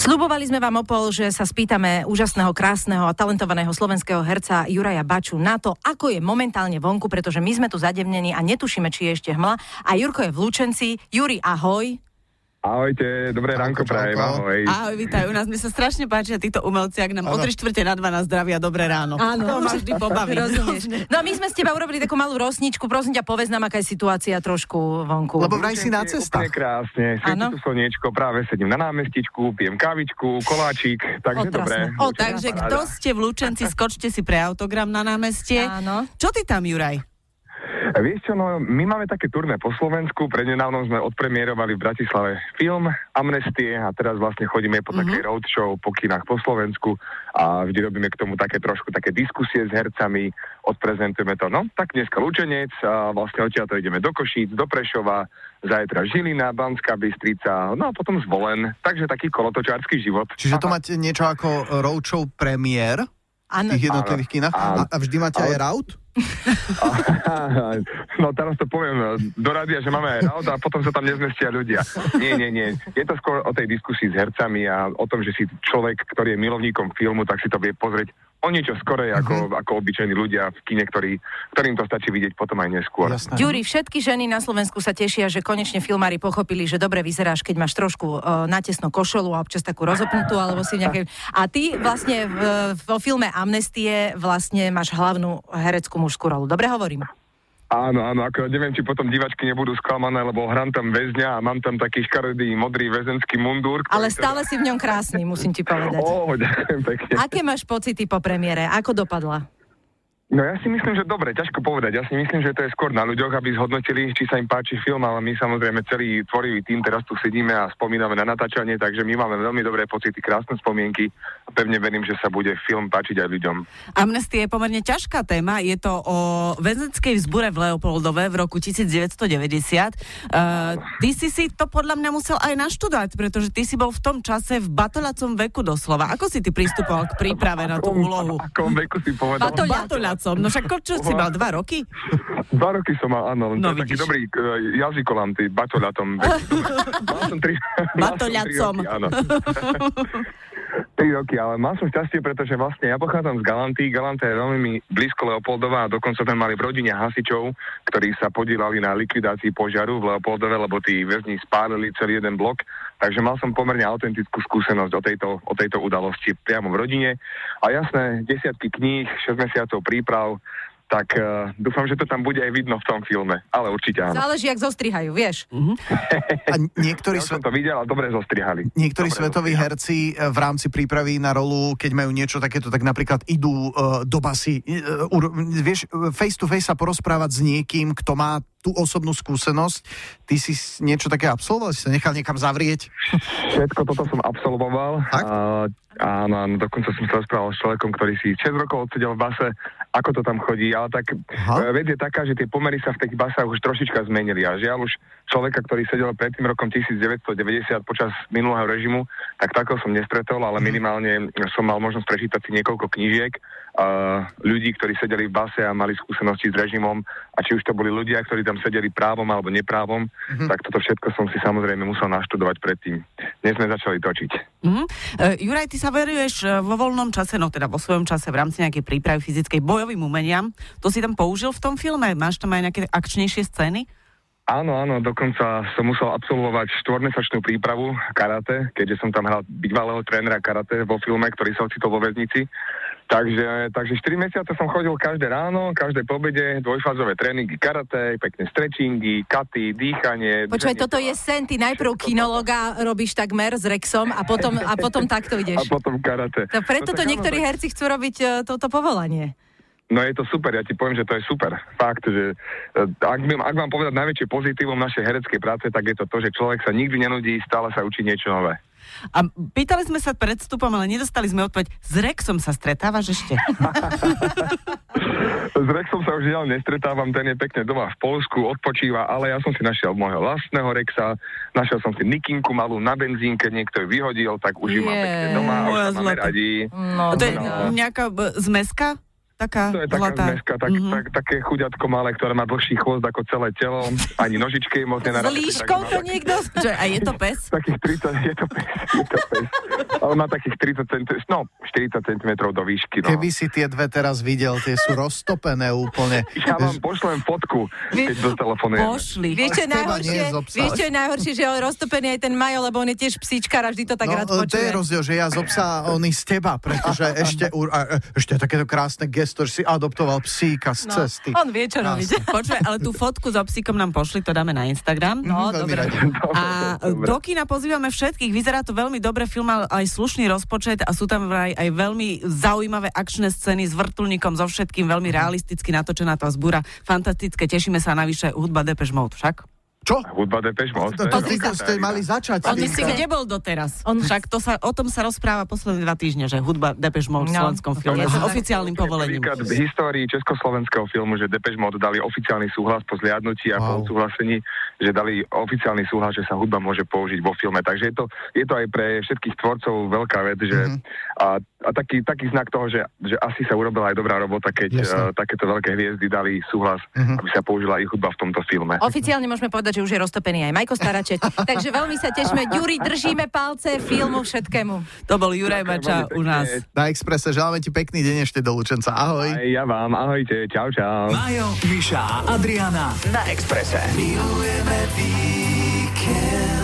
Sľubovali sme vám, Opol, že sa spýtame úžasného, krásneho a talentovaného slovenského herca Juraja Baču na to, ako je momentálne vonku, pretože my sme tu zadevnení a netušíme, či je ešte hmla. A Jurko je v Lučenci. Juri, ahoj. Ahojte, dobré ránko prajem, ahoj. Ahoj, vítaj u nás. Mne sa strašne páčia títo umelci, ak nám o 3 čtvrte na 12 zdravia dobré ráno. Áno. To ma vždy pobaví. Rozumieš. No my sme s teba urobili takú malú rosničku, prosím ťa, povedz nám, aká je situácia trošku vonku. Lebo vraj si na Úplne cestách. krásne, svieti tu slniečko, práve sedím na námestičku, pijem kávičku, koláčik, takže Otrasné. dobré. O, Takže kto ste v Lučenci, skočte si pre autogram na námestie. Áno. Čo ty tam, Juraj? Vieš čo, no, my máme také turné po Slovensku, prednedávnom sme odpremierovali v Bratislave film Amnestie a teraz vlastne chodíme po Mhm. takej roadshow po kinách po Slovensku a vždy robíme k tomu také trošku také diskusie s hercami, odprezentujeme to. No, tak dneska Lučenec a vlastne odtiaľ to ideme do Košíc, do Prešova, zajtra Žilina, Banská Bystrica, no a potom Zvolen. Takže taký kolotočársky život. Čiže to máte niečo ako roadshow premiér Áno. v tých jednotlivých kinách? A, a vždy máte aj rout? No teraz to poviem do rádia, že máme aj raut a potom sa tam nezmestia ľudia. Nie, nie, nie. Je to skôr o tej diskusii s hercami a o tom, že si človek, ktorý je milovníkom filmu, tak si to vie pozrieť o niečo skorej ako, ako obyčajní ľudia v kine, ktorý, ktorým to stačí vidieť potom aj neskôr. Jasné. Ďuri, všetky ženy na Slovensku sa tešia, že konečne filmári pochopili, že dobre vyzeráš, keď máš trošku uh, natesno košelu a občas takú rozopnutú, alebo si v nejakej... A ty vlastne v, vo filme Amnestie vlastne máš hlavnú hereckú mužskú rolu. Dobre hovorím? Áno, áno, ako neviem, či potom divačky nebudú sklamané, lebo hrám tam väzňa a mám tam taký škaredý modrý väzenský mundúr. Ale teda- stále si v ňom krásny, musím ti povedať. Ó, ďakujem pekne. Aké máš pocity po premiére? Ako dopadla? No ja si myslím, že dobre, ťažko povedať. Ja si myslím, že to je skôr na ľuďoch, aby zhodnotili, či sa im páči film, ale my samozrejme celý tvorivý tým teraz tu sedíme a spomíname na natáčanie, takže my máme veľmi dobré pocity, krásne spomienky a pevne verím, že sa bude film páčiť aj ľuďom. Amnestie je pomerne ťažká téma. Je to o väzenskej vzbure v Leopoldove v roku 1990. Uh, ty si si to podľa mňa musel aj naštudovať, pretože ty si bol v tom čase v batolacom veku doslova. Ako si ty pristupoval k príprave na tú úlohu? Akom veku si povedal? Batoľa- Batoliacom. No však čo si mal, dva roky? Dva roky som mal, áno, No, taký dobrý uh, jazykolám, ty bačolatom. mal som tri, Batoľacom. roky, áno. Tri roky, ale mal som šťastie, pretože vlastne ja pochádzam z Galanty. Galanta je veľmi blízko Leopoldova a dokonca sme mali v rodine hasičov, ktorí sa podielali na likvidácii požiaru v Leopoldove, lebo tí väzni spálili celý jeden blok. Takže mal som pomerne autentickú skúsenosť o tejto, o tejto udalosti priamo v rodine. A jasné, desiatky kníh, 6 mesiacov príprav, tak uh, dúfam, že to tam bude aj vidno v tom filme. Ale určite áno. Záleží, jak zostrihajú, vieš. A niektorí, Ja som sve, to videl a dobre zostrihali. niektorí Dobre svetoví zostrihali. herci e, v rámci prípravy na rolu, keď majú niečo takéto, tak napríklad idú uh, do basy. Uh, uro- vieš, face to face sa porozprávať s niekým, kto má tú osobnú skúsenosť. Ty si niečo také absolvoval? Si sa nechal niekam zavrieť? Všetko toto som absolvoval. A, áno, áno, dokonca som sa rozprával s človekom, ktorý si 6 rokov odsedel v base, ako to tam chodí, ale tak Aha. e, vec je taká, že tie pomery sa v tých basách už trošička zmenili. A žiaľ už človeka, ktorý sedel pred tým rokom 1990 počas minulého režimu, tak takého som nestretol, ale minimálne som mal možnosť prečítať si niekoľko knížiek ľudí, ktorí sedeli v base a mali skúsenosti s režimom a či už to boli ľudia, ktorí tam sedeli právom alebo neprávom, tak toto všetko som si samozrejme musel naštudovať predtým. Dnes sme začali točiť. Mhm. Uh, Juraj, ty sa veruješ uh, vo voľnom čase, no teda vo svojom čase v rámci nejakej prípravy fyzickej bojovým umeniam. To si tam použil v tom filme? Máš tam aj nejaké akčnejšie scény? Áno, áno, dokonca som musel absolvovať štvormesačnú prípravu karate, keďže som tam hral bývalého trénera karate vo filme, ktorý sa ocitol vo väznici. Takže, takže 4 mesiace som chodil každé ráno, každé pobede, dvojfázové tréningy karate, pekné stretchingy, katy, dýchanie. Držanie toto je sen, ty najprv kinológa robíš takmer s Rexom a potom, a potom takto A ideš. potom karate. To preto No to áno, niektorí herci chcú robiť e, toto povolanie. No je to super, ja ti poviem, že to je super. Fakt, že e, ak, by, ak mám povedať najväčšie pozitívum našej hereckej práce, tak je to to, že človek sa nikdy nenudí, stále sa učí niečo nové. A pýtali sme sa pred vstupom, ale nedostali sme odpoveď. S Rexom sa stretávaš ešte? S Rexom sa už žiaľ nestretávam, ten je pekne doma v Polsku, odpočíva, ale ja som si našiel môjho vlastného Rexa, našiel som si Nikinku malú na benzínke, niekto ju vyhodil, tak už ju mám pekne doma a už sa máme radi. No, to je no. nejaká zmeska? Taká To je taká zlatá. zmeska, tak, Mhm. tak, také chuďatko malé, ktoré má dlhší chvost ako celé telo, ani nožičky moc S nenarastú, líškou to niekto... Že, a je to pes? Takých 30, je to pes, je to pes. Ale má takých 30 cm, no 40 cm do výšky, no. Keby si tie dve teraz videl, tie sú roztopené úplne. Ja vám pošlem fotku, keď do telefónu Pošli. Vieš, čo je najhoršie? Vieš, čo je najhoršie, že je roztopený aj ten Majo, lebo on je tiež psíčkar a vždy to tak rád no, to je počuje. rozdiel, že ja z obsa, oni z teba, pretože ešte, e, ešte takéto krásne gesto, že si adoptoval psíka z No, cesty. on vie, čo robiť. Počuj, ale tú fotku so psíkom nám pošli, to dáme na Instagram. No, Mhm, veľmi dobre. A Dobre. do kina pozývame všetkých. Vyzerá to veľmi dobre, film mal aj slušný rozpočet a sú tam aj, aj veľmi zaujímavé akčné scény s vrtulníkom, so všetkým, veľmi realisticky natočená tá zbúra. Fantastické, tešíme sa navyše hudba Depeche Mode však. Čo? Hudba Depeche Mode. To, to, to ste mali začať. On si kde bol doteraz? On- On... Však to sa, o tom sa rozpráva posledné dva týždne, že hudba Depeche Mode v No. slovenskom filme Je s oficiálnym povolením. V histórii československého filmu, že Depeche Mode dali oficiálny súhlas po zliadnutí a Wow. po odsúhlasení, že dali oficiálny súhlas, že sa hudba môže použiť vo filme. Takže je to, je to aj pre všetkých tvorcov veľká vec, že Mhm. a, a taký, taký znak toho, že, že asi sa urobila aj dobrá robota, keď uh, takéto veľké hviezdy dali súhlas, Mhm. aby sa použila ich hudba v tomto filme. Oficiálne môžeme povedať, že už je roztopený aj Majko Staraček. Takže veľmi sa tešíme. Juri, držíme palce filmu všetkému. To bol Juraj veľmi u nás. Na Exprese želáme ti pekný deň ešte do Lučenca. Ahoj. Aj ja vám, ahojte, čau, čau. Majo, Miša a Adriana na Exprese. Milujeme víkend.